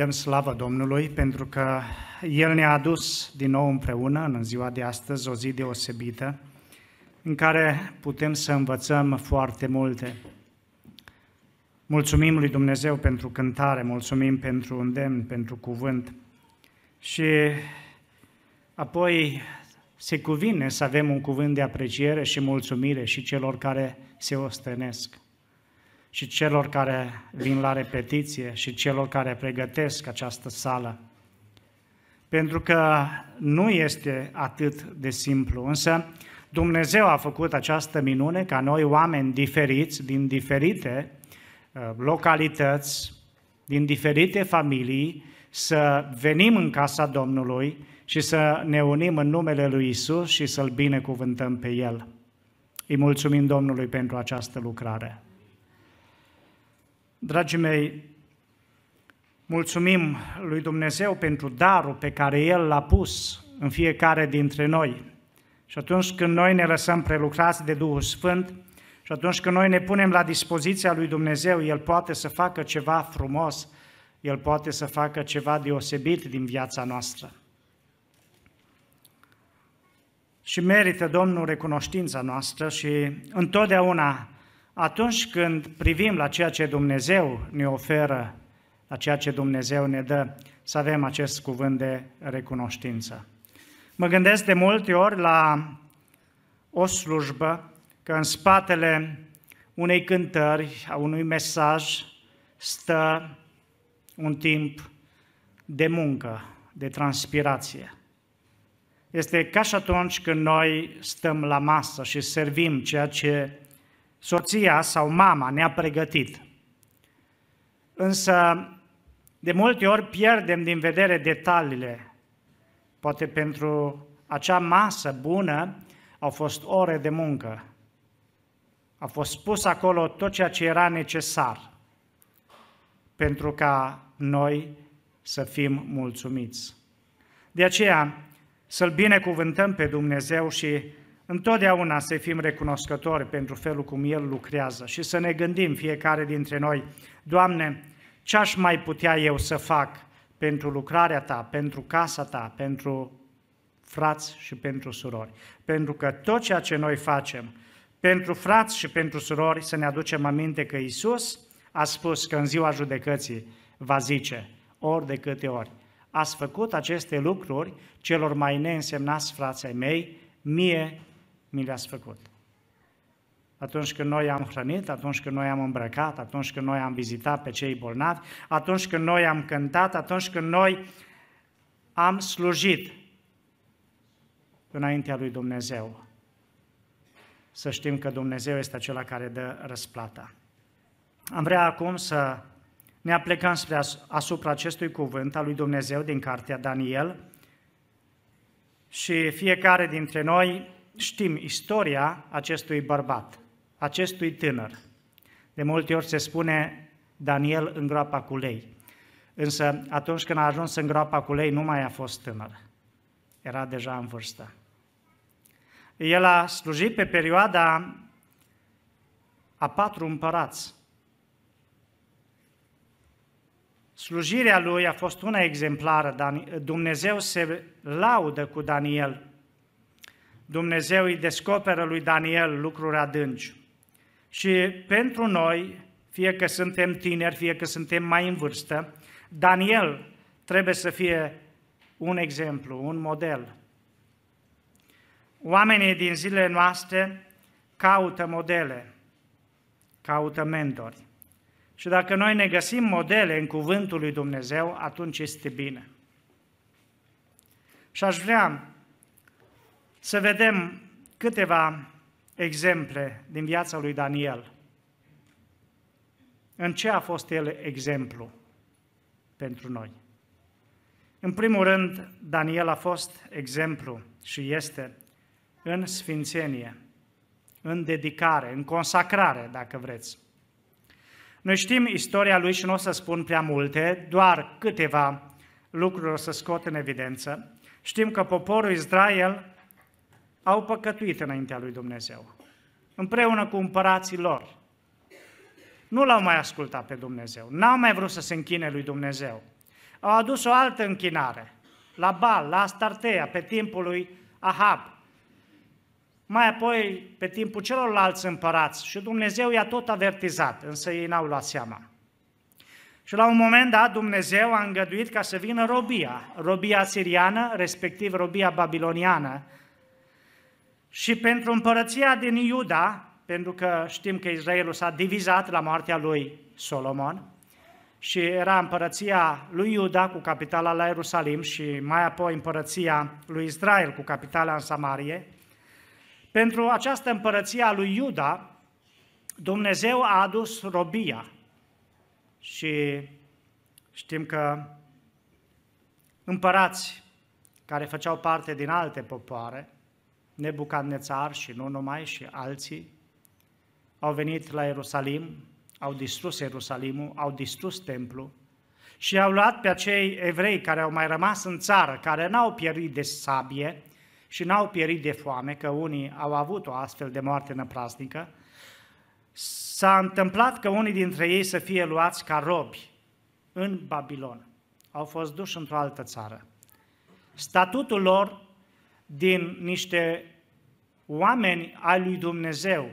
dăm slavă Domnului pentru că El ne-a adus din nou împreună în ziua de astăzi, o zi deosebită, în care putem să învățăm foarte multe. Mulțumim lui Dumnezeu pentru cântare, mulțumim pentru îndemn, pentru cuvânt și apoi se cuvine să avem un cuvânt de apreciere și mulțumire și celor care se ostenesc și celor care vin la repetiție și celor care pregătesc această sală. Pentru că nu este atât de simplu, însă Dumnezeu a făcut această minune ca noi, oameni diferiți, din diferite uh, localități, din diferite familii, să venim în casa Domnului și să ne unim în numele Lui Isus și să-L binecuvântăm pe El. Îi mulțumim Domnului pentru această lucrare. Dragii mei, mulțumim lui Dumnezeu pentru darul pe care El l-a pus în fiecare dintre noi. Și atunci când noi ne lăsăm prelucrați de Duhul Sfânt și atunci când noi ne punem la dispoziția lui Dumnezeu, El poate să facă ceva frumos, El poate să facă ceva deosebit din viața noastră. Și merită Domnul recunoștința noastră și întotdeauna atunci când privim la ceea ce Dumnezeu ne oferă, la ceea ce Dumnezeu ne dă, să avem acest cuvânt de recunoștință. Mă gândesc de multe ori la o slujbă, că în spatele unei cântări, a unui mesaj, stă un timp de muncă, de transpirație. Este ca și atunci când noi stăm la masă și servim ceea ce soția sau mama ne-a pregătit. Însă, de multe ori pierdem din vedere detaliile. Poate pentru acea masă bună au fost ore de muncă. A fost pus acolo tot ceea ce era necesar pentru ca noi să fim mulțumiți. De aceea, să-L binecuvântăm pe Dumnezeu și întotdeauna să fim recunoscători pentru felul cum El lucrează și să ne gândim fiecare dintre noi, Doamne, ce aș mai putea eu să fac pentru lucrarea Ta, pentru casa Ta, pentru frați și pentru surori. Pentru că tot ceea ce noi facem pentru frați și pentru surori, să ne aducem aminte că Isus a spus că în ziua judecății va zice, ori de câte ori, ați făcut aceste lucruri celor mai neînsemnați frații mei, mie mi le-ați făcut. Atunci când noi am hrănit, atunci când noi am îmbrăcat, atunci când noi am vizitat pe cei bolnavi, atunci când noi am cântat, atunci când noi am slujit înaintea lui Dumnezeu. Să știm că Dumnezeu este acela care dă răsplata. Am vrea acum să ne aplecăm spre asupra acestui cuvânt al lui Dumnezeu din cartea Daniel și fiecare dintre noi știm istoria acestui bărbat, acestui tânăr. De multe ori se spune Daniel în groapa cu lei. Însă atunci când a ajuns în groapa cu lei nu mai a fost tânăr. Era deja în vârstă. El a slujit pe perioada a patru împărați. Slujirea lui a fost una exemplară. Dumnezeu se laudă cu Daniel Dumnezeu îi descoperă lui Daniel lucruri adânci. Și pentru noi, fie că suntem tineri, fie că suntem mai în vârstă, Daniel trebuie să fie un exemplu, un model. Oamenii din zilele noastre caută modele, caută mentori. Și dacă noi ne găsim modele în cuvântul lui Dumnezeu, atunci este bine. Și aș vrea să vedem câteva exemple din viața lui Daniel. În ce a fost el exemplu pentru noi? În primul rând, Daniel a fost exemplu și este în sfințenie, în dedicare, în consacrare, dacă vreți. Noi știm istoria lui și nu o să spun prea multe, doar câteva lucruri o să scot în evidență. Știm că poporul Israel au păcătuit înaintea lui Dumnezeu, împreună cu împărații lor. Nu l-au mai ascultat pe Dumnezeu, n-au mai vrut să se închine lui Dumnezeu. Au adus o altă închinare, la Bal, la Astartea, pe timpul lui Ahab. Mai apoi, pe timpul celorlalți împărați, și Dumnezeu i-a tot avertizat, însă ei n-au luat seama. Și la un moment dat Dumnezeu a îngăduit ca să vină robia, robia siriană, respectiv robia babiloniană. Și pentru împărăția din Iuda, pentru că știm că Israelul s-a divizat la moartea lui Solomon, și era împărăția lui Iuda cu capitala la Ierusalim și mai apoi împărăția lui Israel cu capitala în Samarie. Pentru această împărăție a lui Iuda, Dumnezeu a adus robia, și știm că împărați care făceau parte din alte popoare, Nebucadnețar și nu numai, și alții, au venit la Ierusalim, au distrus Ierusalimul, au distrus templul și au luat pe acei evrei care au mai rămas în țară, care n-au pierit de sabie și n-au pierit de foame, că unii au avut o astfel de moarte năprasnică, S-a întâmplat că unii dintre ei să fie luați ca robi în Babilon. Au fost duși într-o altă țară. Statutul lor din niște oameni ai lui Dumnezeu,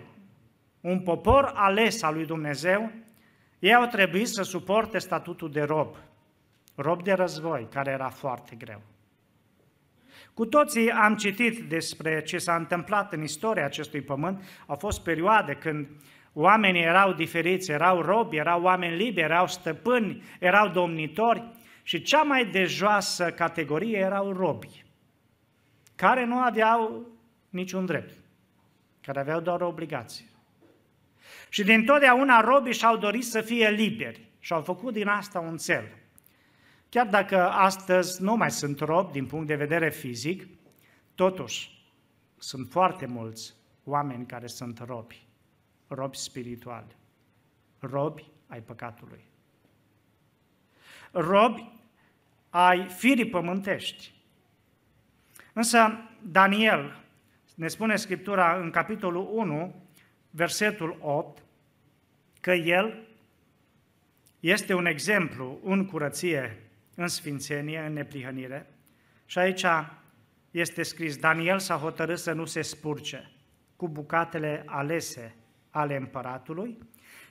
un popor ales al lui Dumnezeu, ei au trebuit să suporte statutul de rob, rob de război, care era foarte greu. Cu toții am citit despre ce s-a întâmplat în istoria acestui pământ. Au fost perioade când Oamenii erau diferiți, erau robi, erau oameni liberi, erau stăpâni, erau domnitori și cea mai de joasă categorie erau robi, care nu aveau niciun drept, care aveau doar o obligație. Și din totdeauna robii și-au dorit să fie liberi și au făcut din asta un cel. Chiar dacă astăzi nu mai sunt robi din punct de vedere fizic, totuși sunt foarte mulți oameni care sunt robi robi spirituali, robi ai păcatului, robi ai firii pământești. Însă Daniel, ne spune Scriptura în capitolul 1, versetul 8, că el este un exemplu în curăție, în sfințenie, în neprihănire. Și aici este scris, Daniel s-a hotărât să nu se spurce cu bucatele alese ale împăratului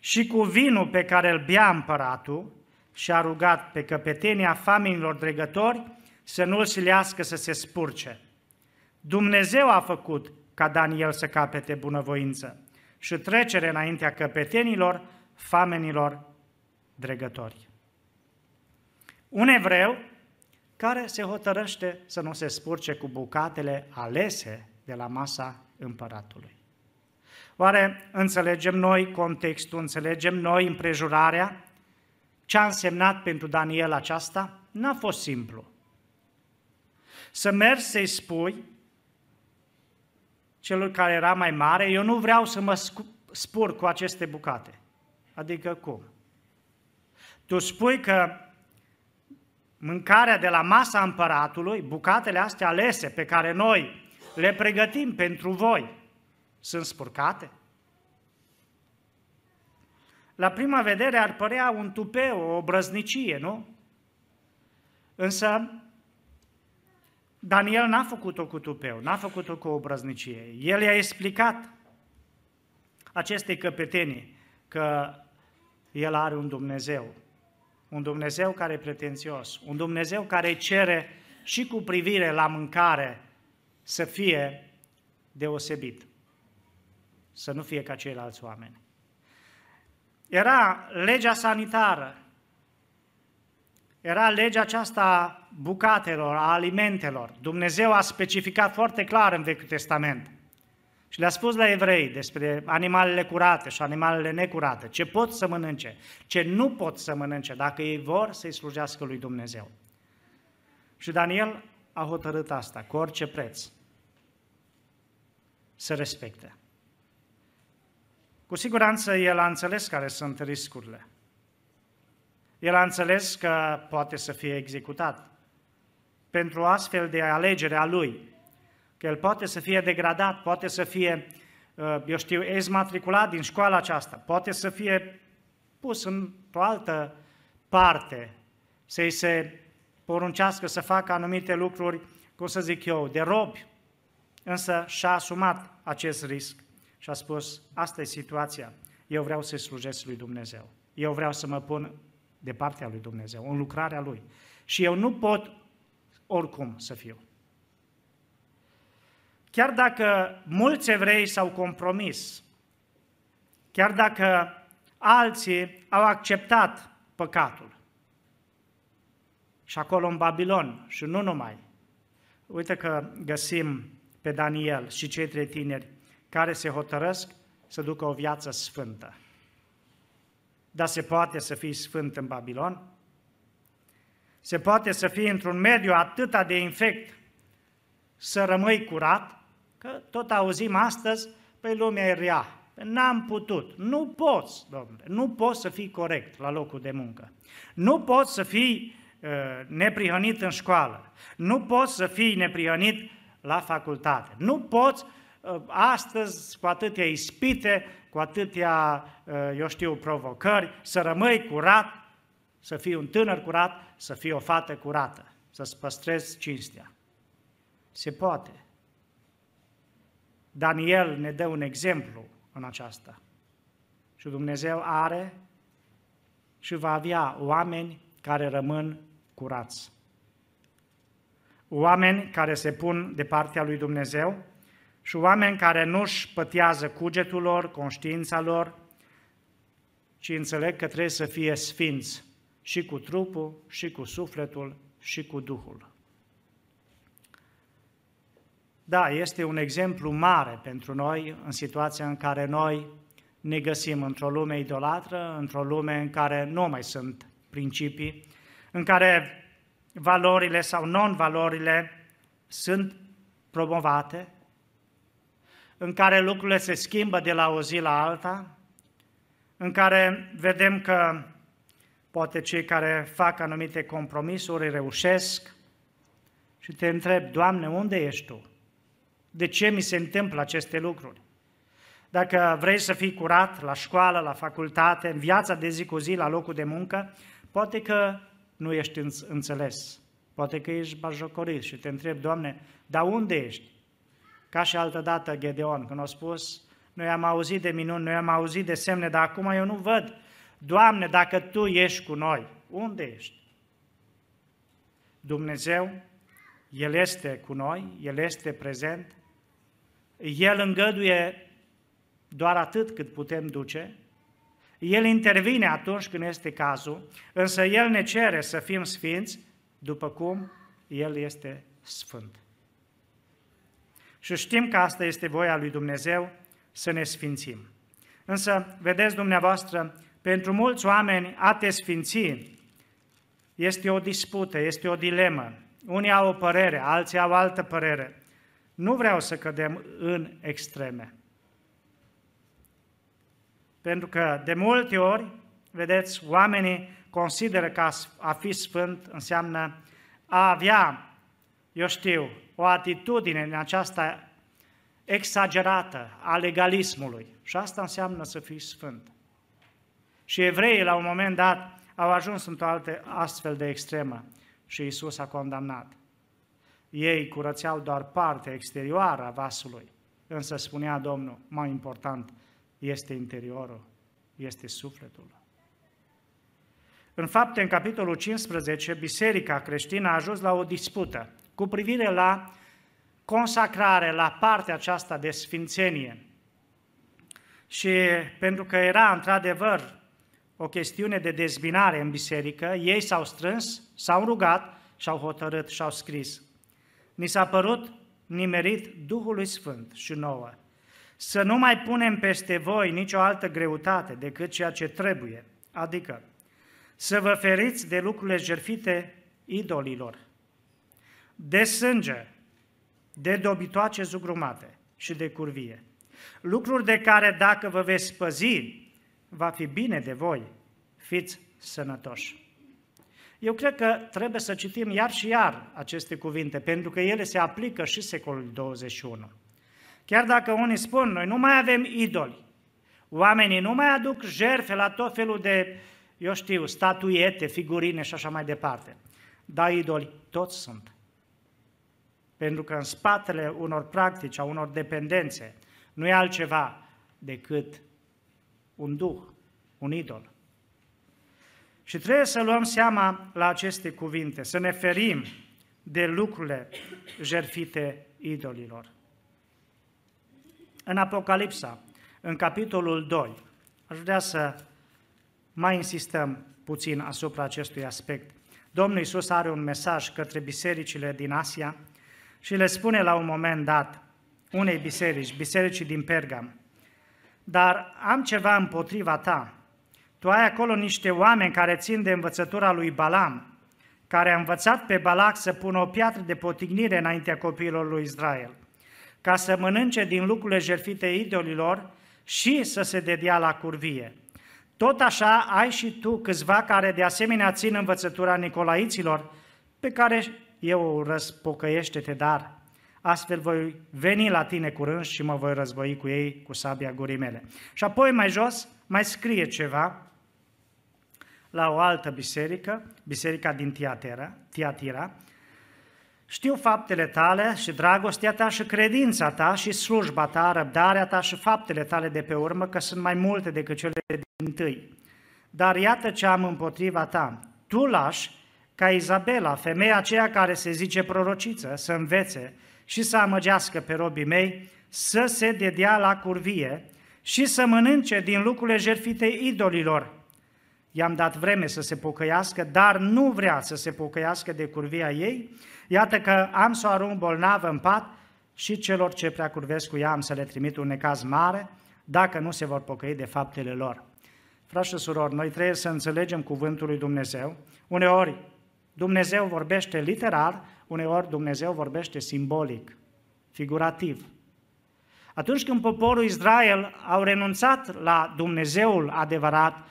și cu vinul pe care îl bea împăratul și a rugat pe căpetenia faminilor dregători să nu-l silească să se spurce. Dumnezeu a făcut ca Daniel să capete bunăvoință și trecere înaintea căpetenilor famenilor dregători. Un evreu care se hotărăște să nu se spurce cu bucatele alese de la masa împăratului. Oare înțelegem noi contextul, înțelegem noi împrejurarea? Ce a însemnat pentru Daniel aceasta? N-a fost simplu. Să mergi să-i spui celor care era mai mare, eu nu vreau să mă spur cu aceste bucate. Adică cum? Tu spui că mâncarea de la masa împăratului, bucatele astea alese pe care noi le pregătim pentru voi, sunt spurcate? La prima vedere ar părea un tupeu, o brăznicie, nu? Însă Daniel n-a făcut-o cu tupeu, n-a făcut-o cu o brăznicie. El i-a explicat acestei căpetenii că el are un Dumnezeu, un Dumnezeu care e pretențios, un Dumnezeu care cere și cu privire la mâncare să fie deosebit să nu fie ca ceilalți oameni. Era legea sanitară, era legea aceasta a bucatelor, a alimentelor. Dumnezeu a specificat foarte clar în Vechiul Testament și le-a spus la evrei despre animalele curate și animalele necurate, ce pot să mănânce, ce nu pot să mănânce, dacă ei vor să-i slujească lui Dumnezeu. Și Daniel a hotărât asta, cu orice preț, să respecte. Cu siguranță el a înțeles care sunt riscurile. El a înțeles că poate să fie executat pentru astfel de alegere a lui, că el poate să fie degradat, poate să fie, uh, eu știu, ezmatriculat din școala aceasta, poate să fie pus într-o altă parte, să-i se poruncească să facă anumite lucruri, cum să zic eu, de robi, însă și-a asumat acest risc și a spus, asta e situația, eu vreau să slujesc lui Dumnezeu, eu vreau să mă pun de partea lui Dumnezeu, în lucrarea lui. Și eu nu pot oricum să fiu. Chiar dacă mulți evrei s-au compromis, chiar dacă alții au acceptat păcatul, și acolo în Babilon, și nu numai, uite că găsim pe Daniel și cei trei tineri care se hotărăsc să ducă o viață sfântă. Dar se poate să fii sfânt în Babilon? Se poate să fii într-un mediu atât de infect să rămâi curat? Că tot auzim astăzi, pe lumea e rea. N-am putut. Nu poți, domnule. Nu poți să fii corect la locul de muncă. Nu poți să fii uh, neprihănit în școală. Nu poți să fii neprihănit la facultate. Nu poți uh, astăzi, cu atâtea ispite, cu atâtea, uh, eu știu, provocări, să rămâi curat, să fii un tânăr curat, să fii o fată curată, să-ți păstrezi cinstea. Se poate. Daniel ne dă un exemplu în aceasta. Și Dumnezeu are și va avea oameni care rămân curați. Oameni care se pun de partea lui Dumnezeu și oameni care nu-și pătează cugetul lor, conștiința lor, ci înțeleg că trebuie să fie sfinți și cu trupul, și cu sufletul, și cu Duhul. Da, este un exemplu mare pentru noi în situația în care noi ne găsim într-o lume idolatră, într-o lume în care nu mai sunt principii, în care valorile sau non-valorile sunt promovate, în care lucrurile se schimbă de la o zi la alta, în care vedem că poate cei care fac anumite compromisuri reușesc și te întreb, Doamne, unde ești Tu? De ce mi se întâmplă aceste lucruri? Dacă vrei să fii curat la școală, la facultate, în viața de zi cu zi, la locul de muncă, poate că nu ești înțeles. Poate că ești bajocorit și te întrebi, Doamne, dar unde ești? Ca și altă dată Gedeon, când a spus, noi am auzit de minuni, noi am auzit de semne, dar acum eu nu văd. Doamne, dacă Tu ești cu noi, unde ești? Dumnezeu, El este cu noi, El este prezent, El îngăduie doar atât cât putem duce, El intervine atunci când este cazul, însă El ne cere să fim sfinți, după cum El este sfânt. Și știm că asta este voia lui Dumnezeu, să ne sfințim. Însă, vedeți dumneavoastră, pentru mulți oameni a te sfinți este o dispută, este o dilemă. Unii au o părere, alții au altă părere. Nu vreau să cădem în extreme. Pentru că de multe ori, vedeți, oamenii consideră că a fi sfânt înseamnă a avea, eu știu, o atitudine în aceasta exagerată a legalismului. Și asta înseamnă să fii sfânt. Și evreii, la un moment dat, au ajuns într-o altă astfel de extremă și Isus a condamnat. Ei curățeau doar partea exterioară a vasului, însă spunea Domnul, mai important este interiorul, este sufletul. În fapte, în capitolul 15, biserica creștină a ajuns la o dispută cu privire la consacrare, la partea aceasta de sfințenie. Și pentru că era într-adevăr o chestiune de dezbinare în biserică, ei s-au strâns, s-au rugat și-au hotărât și-au scris. Ni s-a părut nimerit Duhului Sfânt și nouă, să nu mai punem peste voi nicio altă greutate decât ceea ce trebuie, adică să vă feriți de lucrurile jerfite idolilor, de sânge, de dobitoace zugrumate și de curvie. Lucruri de care dacă vă veți păzi, va fi bine de voi, fiți sănătoși. Eu cred că trebuie să citim iar și iar aceste cuvinte, pentru că ele se aplică și secolul 21. Chiar dacă unii spun, noi nu mai avem idoli, oamenii nu mai aduc jerfe la tot felul de, eu știu, statuiete, figurine și așa mai departe. dar idoli toți sunt. Pentru că în spatele unor practici, a unor dependențe, nu e altceva decât un duh, un idol. Și trebuie să luăm seama la aceste cuvinte, să ne ferim de lucrurile jerfite idolilor. În Apocalipsa, în capitolul 2, aș vrea să mai insistăm puțin asupra acestui aspect. Domnul Iisus are un mesaj către bisericile din Asia și le spune la un moment dat unei biserici, bisericii din Pergam, dar am ceva împotriva ta. Tu ai acolo niște oameni care țin de învățătura lui Balam, care a învățat pe Balac să pună o piatră de potignire înaintea copiilor lui Israel, ca să mănânce din lucrurile jertfite idolilor și să se dedea la curvie. Tot așa ai și tu câțiva care de asemenea țin învățătura Nicolaiților, pe care eu o răspocăiește-te, dar astfel voi veni la tine curând și mă voi război cu ei cu sabia gurii mele. Și apoi mai jos mai scrie ceva la o altă biserică, biserica din Tiatira, Tiatira știu faptele tale și dragostea ta și credința ta și slujba ta, răbdarea ta și faptele tale de pe urmă, că sunt mai multe decât cele din tâi. Dar iată ce am împotriva ta. Tu lași ca Izabela, femeia aceea care se zice prorociță, să învețe și să amăgească pe robii mei, să se dedea la curvie și să mănânce din lucrurile jertfite idolilor. I-am dat vreme să se pocăiască, dar nu vrea să se pocăiască de curvia ei. Iată că am să o arunc bolnavă în pat și celor ce prea curvesc cu ea am să le trimit un necaz mare, dacă nu se vor pocăi de faptele lor. Frați și surori, noi trebuie să înțelegem cuvântul lui Dumnezeu. Uneori Dumnezeu vorbește literar, uneori Dumnezeu vorbește simbolic, figurativ. Atunci când poporul Israel au renunțat la Dumnezeul adevărat,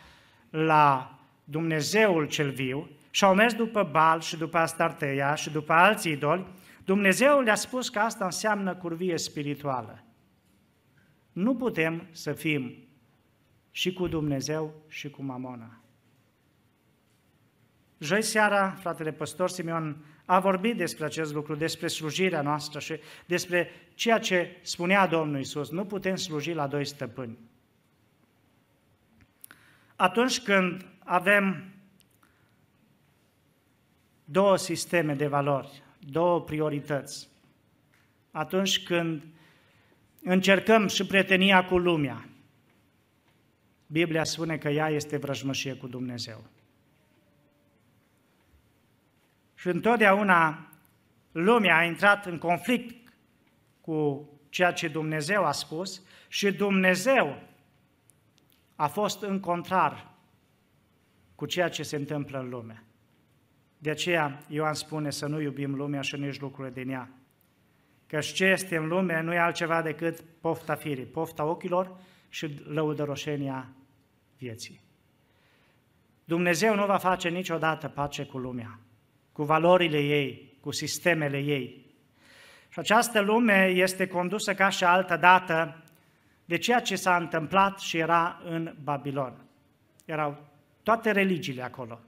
la Dumnezeul cel viu și au mers după Bal și după Astarteia și după alți idoli, Dumnezeu le-a spus că asta înseamnă curvie spirituală. Nu putem să fim și cu Dumnezeu și cu Mamona. Joi seara, fratele păstor Simeon a vorbit despre acest lucru, despre slujirea noastră și despre ceea ce spunea Domnul Isus. Nu putem sluji la doi stăpâni. Atunci când avem două sisteme de valori, două priorități, atunci când încercăm și prietenia cu lumea, Biblia spune că ea este vrăjmășie cu Dumnezeu. Și întotdeauna lumea a intrat în conflict cu ceea ce Dumnezeu a spus și Dumnezeu a fost în contrar cu ceea ce se întâmplă în lume. De aceea Ioan spune să nu iubim lumea și nici lucrurile din ea. Că ce este în lume nu e altceva decât pofta firii, pofta ochilor și lăudăroșenia vieții. Dumnezeu nu va face niciodată pace cu lumea cu valorile ei, cu sistemele ei. Și această lume este condusă ca și altă dată de ceea ce s-a întâmplat și era în Babilon. Erau toate religiile acolo,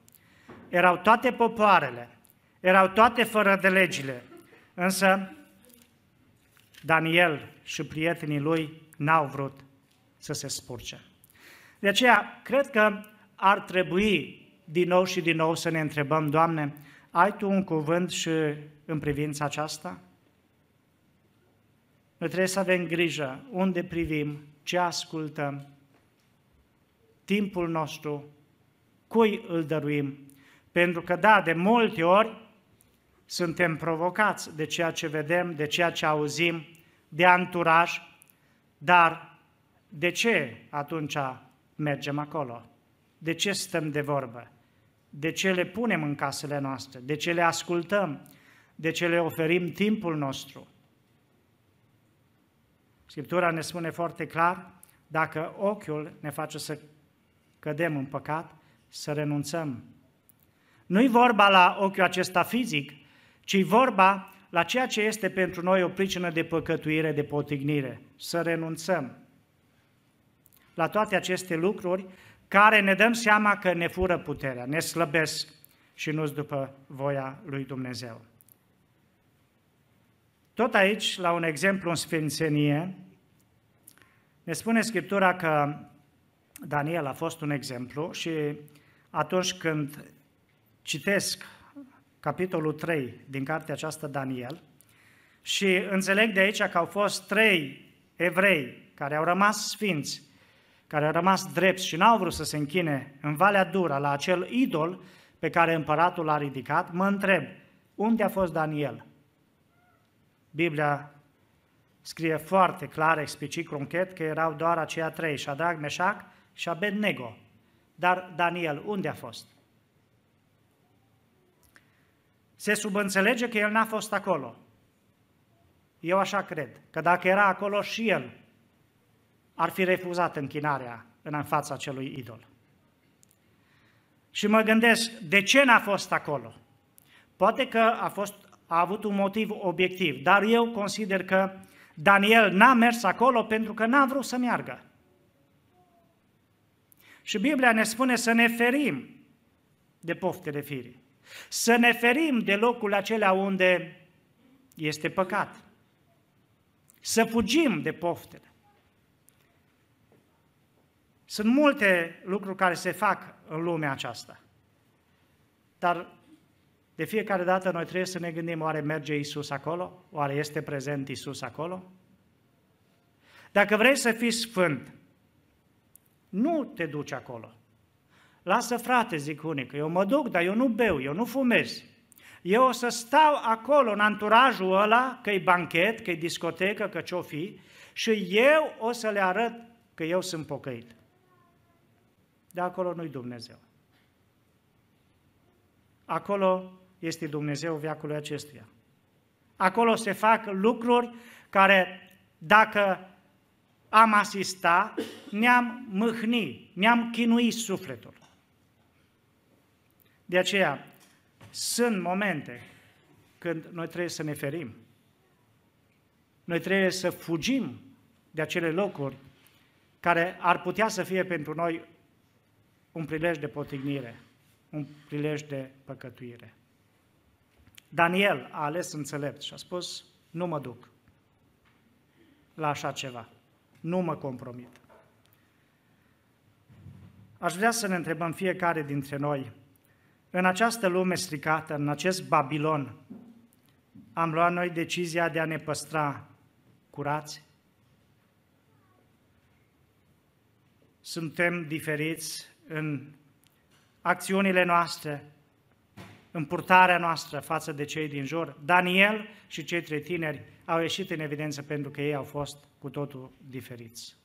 erau toate popoarele, erau toate fără de legile, însă Daniel și prietenii lui n-au vrut să se spurce. De aceea, cred că ar trebui din nou și din nou să ne întrebăm, Doamne, ai tu un cuvânt și în privința aceasta? Noi trebuie să avem grijă unde privim, ce ascultăm, timpul nostru, cui îl dăruim. Pentru că, da, de multe ori suntem provocați de ceea ce vedem, de ceea ce auzim, de anturaj, dar de ce atunci mergem acolo? De ce stăm de vorbă? De ce le punem în casele noastre, de ce le ascultăm, de ce le oferim timpul nostru. Scriptura ne spune foarte clar, dacă ochiul ne face să cădem în păcat, să renunțăm. Nu-i vorba la ochiul acesta fizic, ci vorba la ceea ce este pentru noi o pricină de păcătuire, de potignire, să renunțăm. La toate aceste lucruri care ne dăm seama că ne fură puterea, ne slăbesc și nu după voia lui Dumnezeu. Tot aici, la un exemplu în Sfințenie, ne spune Scriptura că Daniel a fost un exemplu și atunci când citesc capitolul 3 din cartea aceasta Daniel și înțeleg de aici că au fost trei evrei care au rămas sfinți, care au rămas drepți și n-au vrut să se închine în Valea Dura la acel idol pe care împăratul l-a ridicat, mă întreb, unde a fost Daniel? Biblia scrie foarte clar, explicit, concret, că erau doar aceia trei, Shadrach, Meșac și Abednego. Dar Daniel, unde a fost? Se subînțelege că el n-a fost acolo. Eu așa cred, că dacă era acolo și el, ar fi refuzat închinarea în fața acelui idol. Și mă gândesc, de ce n-a fost acolo? Poate că a, fost, a avut un motiv obiectiv, dar eu consider că Daniel n-a mers acolo pentru că n-a vrut să meargă. Și Biblia ne spune să ne ferim de poftele firii. Să ne ferim de locul acelea unde este păcat. Să fugim de poftele. Sunt multe lucruri care se fac în lumea aceasta. Dar de fiecare dată noi trebuie să ne gândim, oare merge Isus acolo? Oare este prezent Isus acolo? Dacă vrei să fii sfânt, nu te duci acolo. Lasă frate, zic unii, că eu mă duc, dar eu nu beau, eu nu fumez. Eu o să stau acolo în anturajul ăla, că e banchet, că e discotecă, că ce-o fi, și eu o să le arăt că eu sunt pocăit. De acolo nu-i Dumnezeu. Acolo este Dumnezeu viacului acestuia. Acolo se fac lucruri care, dacă am asista, ne-am mâhni, ne-am chinuit sufletul. De aceea, sunt momente când noi trebuie să ne ferim. Noi trebuie să fugim de acele locuri care ar putea să fie pentru noi un prilej de potignire, un prilej de păcătuire. Daniel a ales înțelept și a spus, nu mă duc la așa ceva, nu mă compromit. Aș vrea să ne întrebăm fiecare dintre noi, în această lume stricată, în acest Babilon, am luat noi decizia de a ne păstra curați? Suntem diferiți în acțiunile noastre, în purtarea noastră față de cei din jur. Daniel și cei trei tineri au ieșit în evidență pentru că ei au fost cu totul diferiți.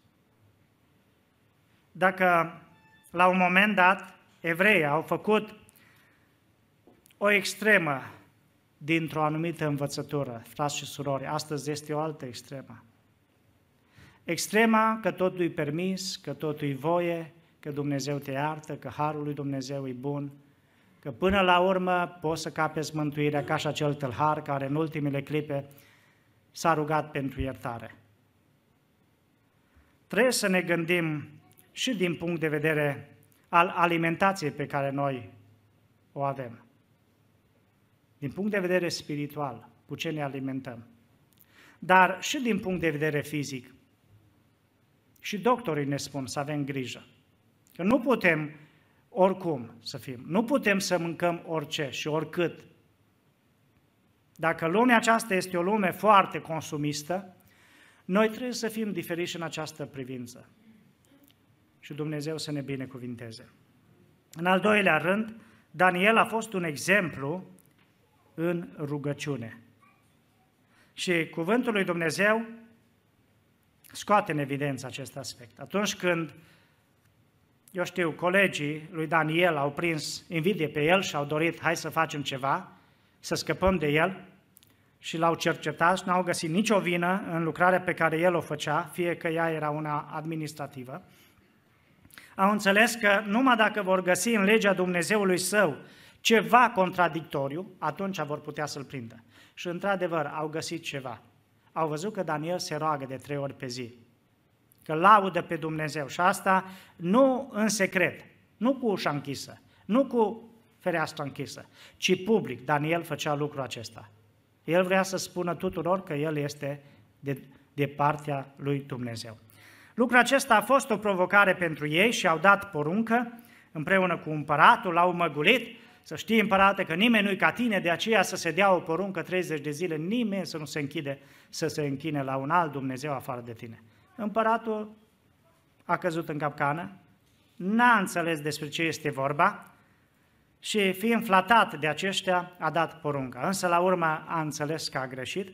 Dacă la un moment dat evreii au făcut o extremă dintr-o anumită învățătură, frați și surori, astăzi este o altă extremă. Extrema că totul e permis, că totul e voie, că Dumnezeu te iartă, că Harul lui Dumnezeu e bun, că până la urmă poți să capeți mântuirea ca și acel tâlhar care în ultimele clipe s-a rugat pentru iertare. Trebuie să ne gândim și din punct de vedere al alimentației pe care noi o avem. Din punct de vedere spiritual, cu ce ne alimentăm. Dar și din punct de vedere fizic. Și doctorii ne spun să avem grijă. Că nu putem oricum să fim. Nu putem să mâncăm orice și oricât. Dacă lumea aceasta este o lume foarte consumistă, noi trebuie să fim diferiți în această privință. Și Dumnezeu să ne binecuvinteze. În al doilea rând, Daniel a fost un exemplu în rugăciune. Și cuvântul lui Dumnezeu scoate în evidență acest aspect. Atunci când eu știu, colegii lui Daniel au prins invidie pe el și au dorit, hai să facem ceva, să scăpăm de el și l-au cercetat și n-au găsit nicio vină în lucrarea pe care el o făcea, fie că ea era una administrativă. Au înțeles că numai dacă vor găsi în legea Dumnezeului său ceva contradictoriu, atunci vor putea să-l prindă. Și într-adevăr au găsit ceva. Au văzut că Daniel se roagă de trei ori pe zi că laudă pe Dumnezeu și asta nu în secret, nu cu ușa închisă, nu cu fereastră închisă, ci public. Daniel făcea lucrul acesta. El vrea să spună tuturor că el este de, de partea lui Dumnezeu. Lucrul acesta a fost o provocare pentru ei și au dat poruncă împreună cu împăratul, l-au măgulit, să știi împărate că nimeni nu-i ca tine, de aceea să se dea o poruncă 30 de zile, nimeni să nu se închide, să se închine la un alt Dumnezeu afară de tine. Împăratul a căzut în capcană, n-a înțeles despre ce este vorba și fiind flatat de aceștia, a dat porunca. Însă la urmă a înțeles că a greșit.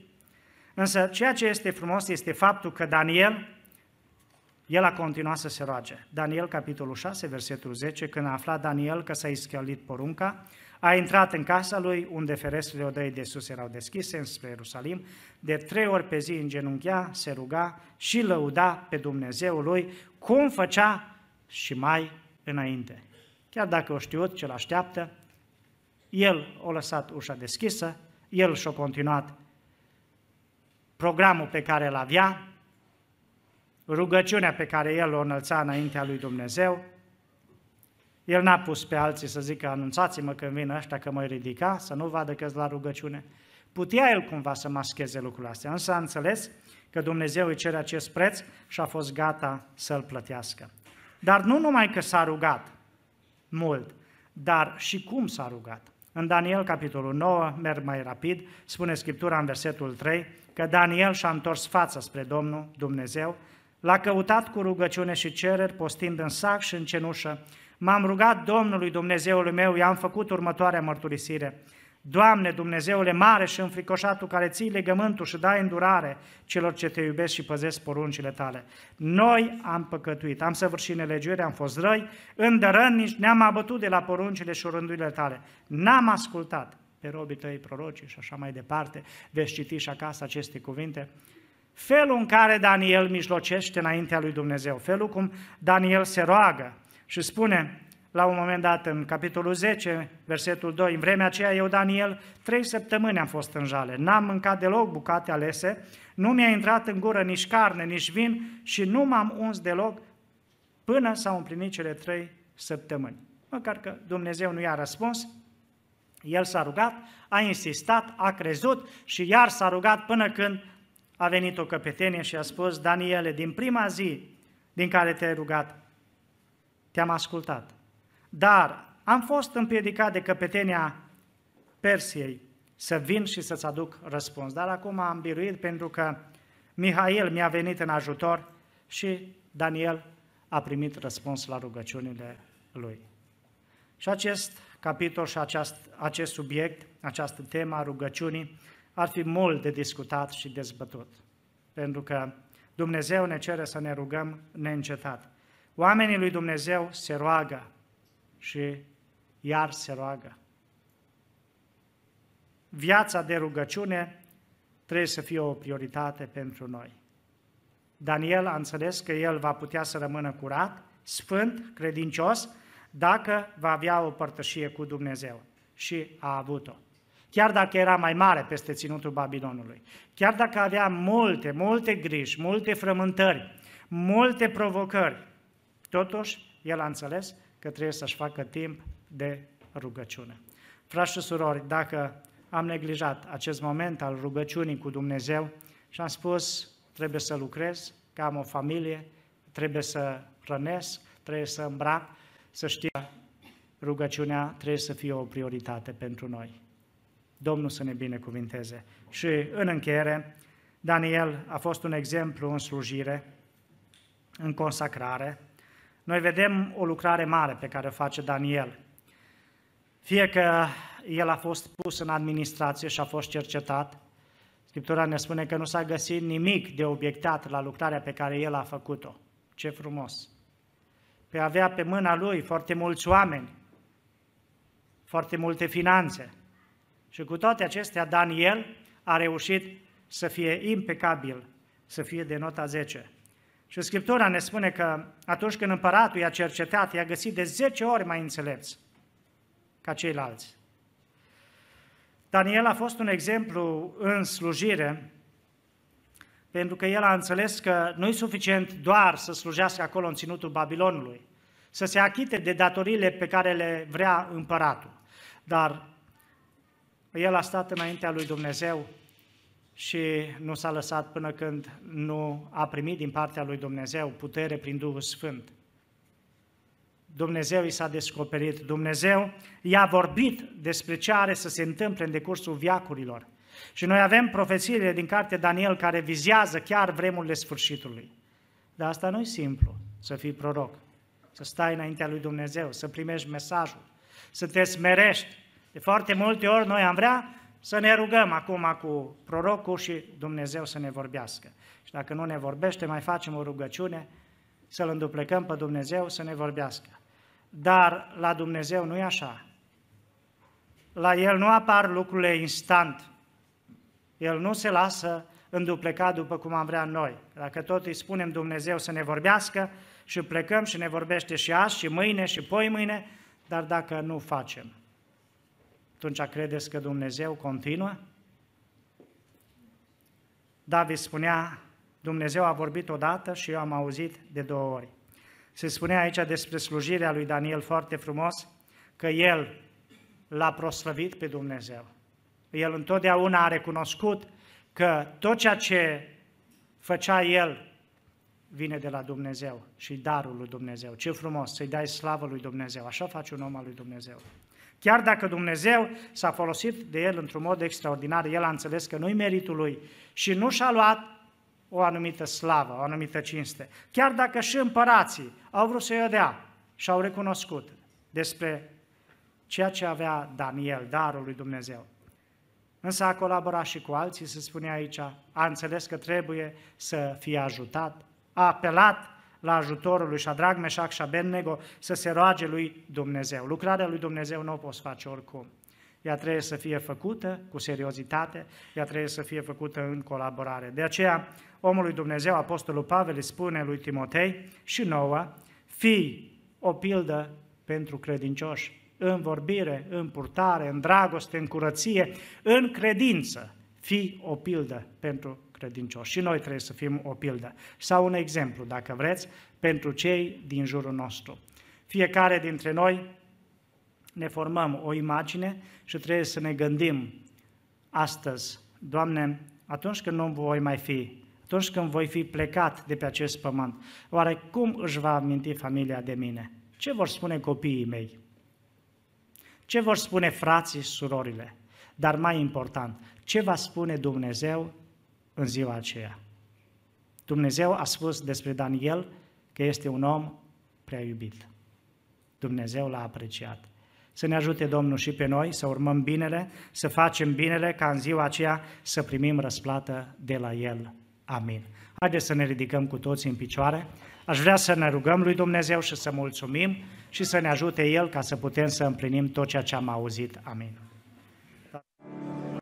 Însă ceea ce este frumos este faptul că Daniel, el a continuat să se roage. Daniel, capitolul 6, versetul 10, când a aflat Daniel că s-a ischălit porunca, a intrat în casa lui, unde ferestrele odăii de sus erau deschise, spre Ierusalim, de trei ori pe zi îngenunchea, se ruga și lăuda pe Dumnezeul lui, cum făcea și mai înainte. Chiar dacă o știut ce l-așteaptă, el a lăsat ușa deschisă, el și-a continuat programul pe care îl avea, rugăciunea pe care el o înălța înaintea lui Dumnezeu. El n-a pus pe alții să zică, anunțați-mă când vin ăștia că mă ridica, să nu vadă că la rugăciune. Putea el cumva să mascheze lucrurile astea, însă a înțeles că Dumnezeu îi cere acest preț și a fost gata să-l plătească. Dar nu numai că s-a rugat mult, dar și cum s-a rugat. În Daniel, capitolul 9, merg mai rapid, spune Scriptura în versetul 3, că Daniel și-a întors fața spre Domnul Dumnezeu, l-a căutat cu rugăciune și cereri, postind în sac și în cenușă. M-am rugat Domnului Dumnezeului meu, i-am făcut următoarea mărturisire. Doamne, Dumnezeule mare și înfricoșatul care ții legământul și dai îndurare celor ce te iubesc și păzesc poruncile tale. Noi am păcătuit, am săvârșit nelegiuire, am fost răi, îndărănici, ne-am abătut de la poruncile și rândurile tale. N-am ascultat pe robii tăi proroci și așa mai departe. Veți citi și acasă aceste cuvinte. Felul în care Daniel mijlocește înaintea lui Dumnezeu, felul cum Daniel se roagă și spune, la un moment dat, în capitolul 10, versetul 2, în vremea aceea eu, Daniel, trei săptămâni am fost în jale, n-am mâncat deloc bucate alese, nu mi-a intrat în gură nici carne, nici vin și nu m-am uns deloc până s-au împlinit cele trei săptămâni. Măcar că Dumnezeu nu i-a răspuns, el s-a rugat, a insistat, a crezut și iar s-a rugat până când a venit o căpetenie și a spus, Daniele, din prima zi din care te-ai rugat, te-am ascultat. Dar am fost împiedicat de căpetenia Persiei să vin și să-ți aduc răspuns. Dar acum am biruit pentru că Mihail mi-a venit în ajutor și Daniel a primit răspuns la rugăciunile lui. Și acest capitol și acest, acest subiect, această temă a rugăciunii, ar fi mult de discutat și dezbătut. Pentru că Dumnezeu ne cere să ne rugăm neîncetat. Oamenii lui Dumnezeu se roagă și iar se roagă. Viața de rugăciune trebuie să fie o prioritate pentru noi. Daniel a înțeles că el va putea să rămână curat, sfânt, credincios, dacă va avea o părtășie cu Dumnezeu. Și a avut-o. Chiar dacă era mai mare peste ținutul Babilonului, chiar dacă avea multe, multe griji, multe frământări, multe provocări, totuși el a înțeles că trebuie să-și facă timp de rugăciune. Frați și surori, dacă am neglijat acest moment al rugăciunii cu Dumnezeu și am spus, trebuie să lucrez, că am o familie, trebuie să hrănesc, trebuie să îmbrac, să știu, rugăciunea trebuie să fie o prioritate pentru noi. Domnul să ne binecuvinteze. Și în încheiere, Daniel a fost un exemplu în slujire, în consacrare, noi vedem o lucrare mare pe care o face Daniel. Fie că el a fost pus în administrație și a fost cercetat, Scriptura ne spune că nu s-a găsit nimic de obiectat la lucrarea pe care el a făcut-o. Ce frumos! Pe avea pe mâna lui foarte mulți oameni, foarte multe finanțe. Și cu toate acestea, Daniel a reușit să fie impecabil, să fie de nota 10. Și Scriptura ne spune că atunci când împăratul i-a cercetat, i-a găsit de 10 ori mai înțelepți ca ceilalți. Daniel a fost un exemplu în slujire, pentru că el a înțeles că nu e suficient doar să slujească acolo în ținutul Babilonului, să se achite de datoriile pe care le vrea împăratul, dar el a stat înaintea lui Dumnezeu și nu s-a lăsat până când nu a primit din partea lui Dumnezeu putere prin Duhul Sfânt. Dumnezeu i s-a descoperit, Dumnezeu i-a vorbit despre ce are să se întâmple în decursul viacurilor. Și noi avem profețiile din cartea Daniel care vizează chiar vremurile sfârșitului. Dar asta nu e simplu, să fii proroc, să stai înaintea lui Dumnezeu, să primești mesajul, să te smerești. De foarte multe ori noi am vrea să ne rugăm acum cu prorocul și Dumnezeu să ne vorbească. Și dacă nu ne vorbește, mai facem o rugăciune să-L înduplecăm pe Dumnezeu să ne vorbească. Dar la Dumnezeu nu e așa. La El nu apar lucrurile instant. El nu se lasă înduplecat după cum am vrea noi. Dacă tot îi spunem Dumnezeu să ne vorbească și plecăm și ne vorbește și azi și mâine și poi mâine, dar dacă nu facem, atunci credeți că Dumnezeu continuă? David spunea, Dumnezeu a vorbit odată și eu am auzit de două ori. Se spune aici despre slujirea lui Daniel foarte frumos, că el l-a proslăvit pe Dumnezeu. El întotdeauna a recunoscut că tot ceea ce făcea el vine de la Dumnezeu și darul lui Dumnezeu. Ce frumos, să-i dai slavă lui Dumnezeu. Așa face un om al lui Dumnezeu. Chiar dacă Dumnezeu s-a folosit de el într-un mod extraordinar, el a înțeles că nu-i meritul lui și nu și-a luat o anumită slavă, o anumită cinste. Chiar dacă și împărații au vrut să-i dea și au recunoscut despre ceea ce avea Daniel, darul lui Dumnezeu. Însă a colaborat și cu alții, se spune aici, a înțeles că trebuie să fie ajutat, a apelat la ajutorul lui Shadrach, Meșac și Abednego să se roage lui Dumnezeu. Lucrarea lui Dumnezeu nu o poți face oricum. Ea trebuie să fie făcută cu seriozitate, ea trebuie să fie făcută în colaborare. De aceea, omul lui Dumnezeu, Apostolul Pavel, îi spune lui Timotei și nouă, fii o pildă pentru credincioși, în vorbire, în purtare, în dragoste, în curăție, în credință. Fii o pildă pentru credincioși. Și noi trebuie să fim o pildă. Sau un exemplu, dacă vreți, pentru cei din jurul nostru. Fiecare dintre noi ne formăm o imagine și trebuie să ne gândim astăzi, Doamne, atunci când nu voi mai fi, atunci când voi fi plecat de pe acest pământ, oare cum își va aminti familia de mine? Ce vor spune copiii mei? Ce vor spune frații și surorile? Dar mai important, ce va spune Dumnezeu în ziua aceea? Dumnezeu a spus despre Daniel că este un om prea iubit. Dumnezeu l-a apreciat. Să ne ajute Domnul și pe noi să urmăm binele, să facem binele ca în ziua aceea să primim răsplată de la El. Amin. Haideți să ne ridicăm cu toții în picioare. Aș vrea să ne rugăm lui Dumnezeu și să mulțumim și să ne ajute El ca să putem să împlinim tot ceea ce am auzit. Amin.